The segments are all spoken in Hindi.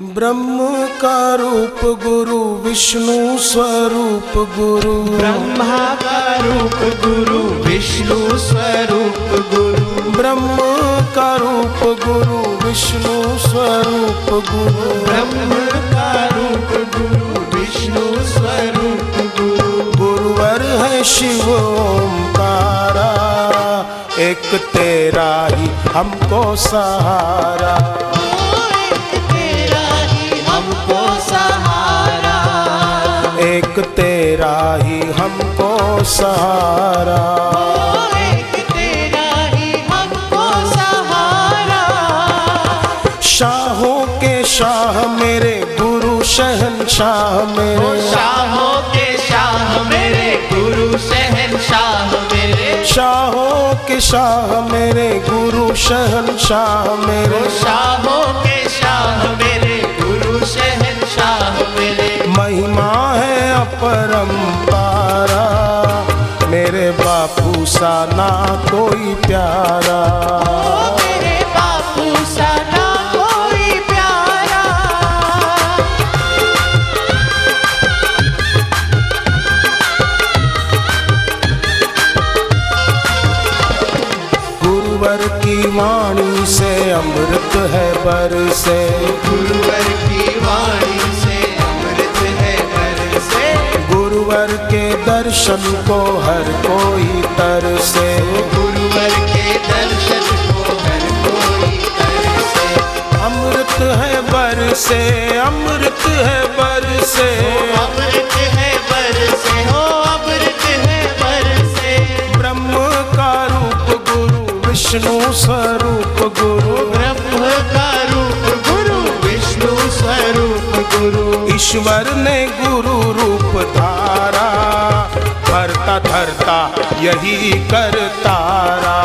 ब्रह्म का रूप गुरु विष्णु स्वरूप गुरु। ब्रह्मा का रूप गुरु विष्णु स्वरूप गुरु। ब्रह्म का रूप गुरु विष्णु स्वरूप गुरु। ब्रह्म का रूप गुरु विष्णु स्वरूप गुरु। गुरुवर है शिव ओमकारा एक तेरा ही हमको सहारा। एक तेरा ही हमको सहारा। एक तेरा ही हमको सहारा। शाहों के शाह मेरे गुरु शहनशाह मेरे। शाहों के शाह मेरे गुरु शहनशाह मेरे। शाहों के शाह मेरे गुरु शहनशाह मेरे। शाहों अपरंपारा मेरे बापू सा ना कोई प्यारा। मेरे बापू सा ना कोई प्यारा। गुरुवर की वाणी से अमृत है बर से। गुरुवर की वाणी गुरुवर के दर्शन को हर कोई तरसे। गुरुवर के दर्शन को हर कोई तरसे। अमृत है बरसे अमृत है बरसे। अमृत है बरसे हो अमृत है बरसे। ब्रह्म का रूप गुरु विष्णु स्वरूप गुरु। ब्रह्म का रूप गुरु विष्णु स्वरूप गुरु। ईश्वर ने गुरु रूप धारा धरता धरता यही करतारा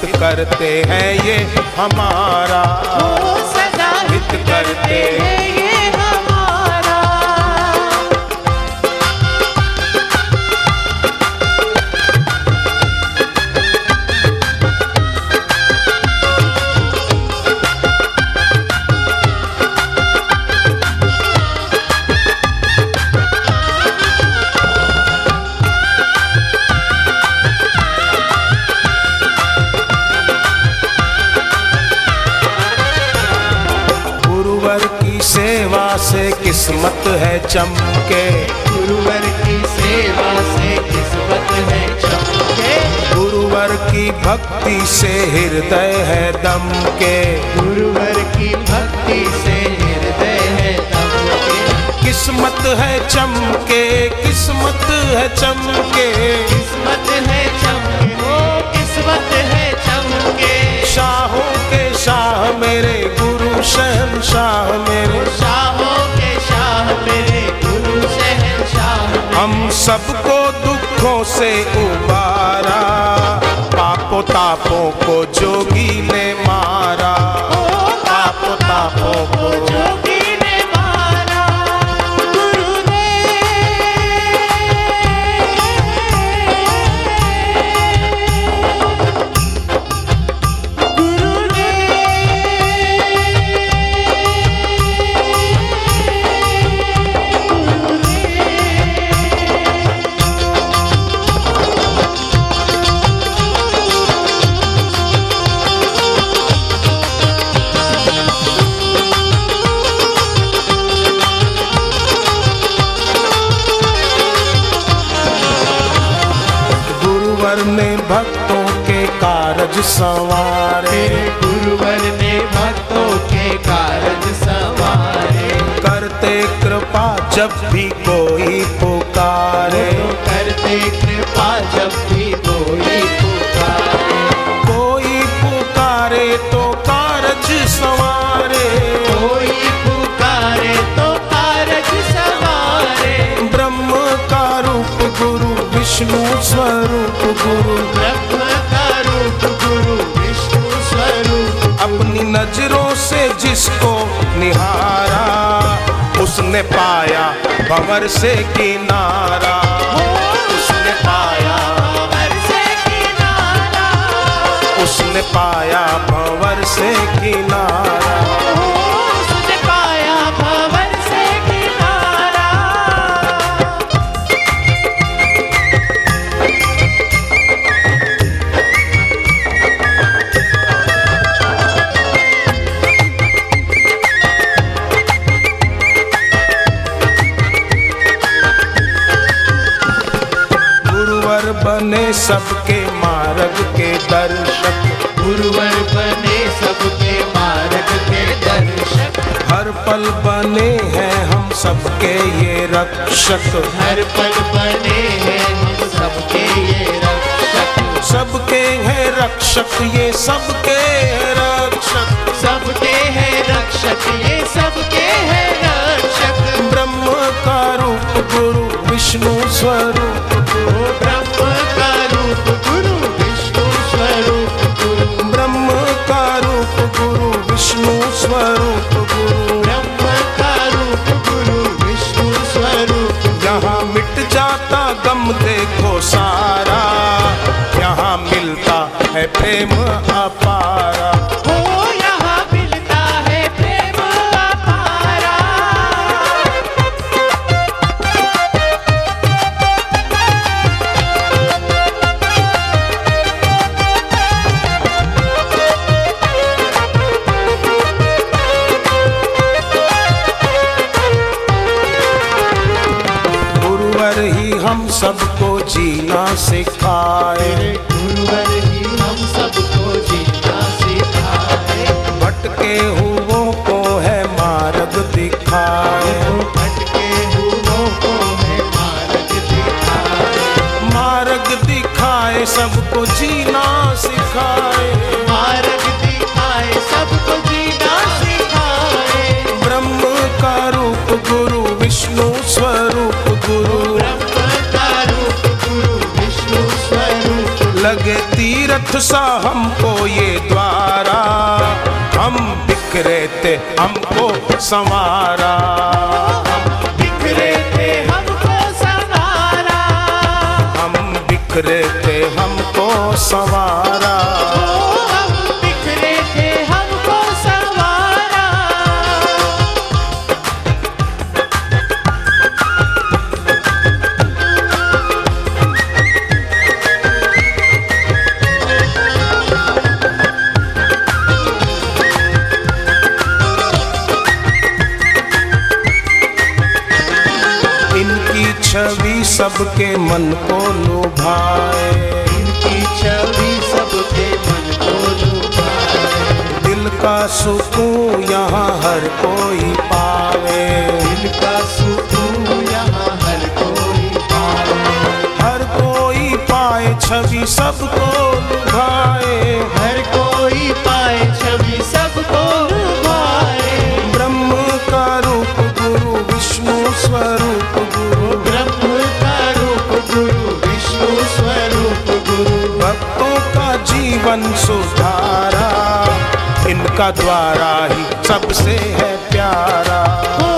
हित करते हैं ये हमारा। सदा हित करते हैं ये सेवा से किस्मत है चमके। गुरुवर की सेवा से किस्मत है चमके। गुरुवर की भक्ति से हृदय है दम के गुरुवर की भक्ति से हृदय है दमके। किस्मत है चमके किस्मत है चमके। किस्मत है चमके ओ किस्मत है चमके। शाहों के शाह मेरे गुरु शहनशाह मेरे। शाहों के शाह मेरे गुरु शहनशाह हम सबको दुखों से उबारा पापों तापों को जोगी ने मारा। गुरुवर ने भक्तों के कारज संवारे। गुरुवर ने भक्तों के कारज संवारे। करते कृपा जब भी कोई पुकारे। करते कृपा जब स्वरूप गुरु। रूप गुरु विष्णु स्वरूप अपनी नज़रों से जिसको निहारा, उसने पाया भंवर से किनारा। उसने पाया भंवर से किनारा उसने पाया भंवर से किनारा। बने सबके मार्ग के दर्शक। गुरुवर बने सबके मार्ग के दर्शक। हर पल बने हैं हम सबके ये रक्षक। हर पल बने हैं हम सबके ये रक्षक। सबके हैं रक्षक ये सबके हैं रक्षक। सबके हैं रक्षक ये सबके हैं रक्षक। ब्रह्म का रूप गुरु विष्णु स्वरूप। प्रेम अपारा। हो यहाँ मिलता है प्रेम अपारा। गुरुवर ही हम सबको जीना सिखाए। लगे तीर्थ सा हमको ये द्वारा। हम बिखरे थे, हमको संवारा। हम बिखरे थे, हमको संवारा। हम बिखरे थे, हमको संवारा। सबके मन को लुभाए। इनकी छवि सबके मन को लुभाए। दिल का सुकून यहाँ हर कोई पावे। दिल का सुकून यहाँ हर कोई पाए हर कोई पाए छवि सबको लुभाए। हर कोई पाए छवि सबको लुभाए। ब्रह्म का रूप गुरु विष्णु स्वरूप गुरु जीवन सुधारा इनका द्वारा ही सबसे है प्यारा। ओ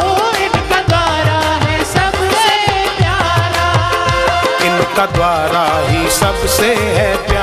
इनका द्वारा है सबसे प्यारा। इनका द्वारा ही सबसे है प्यारा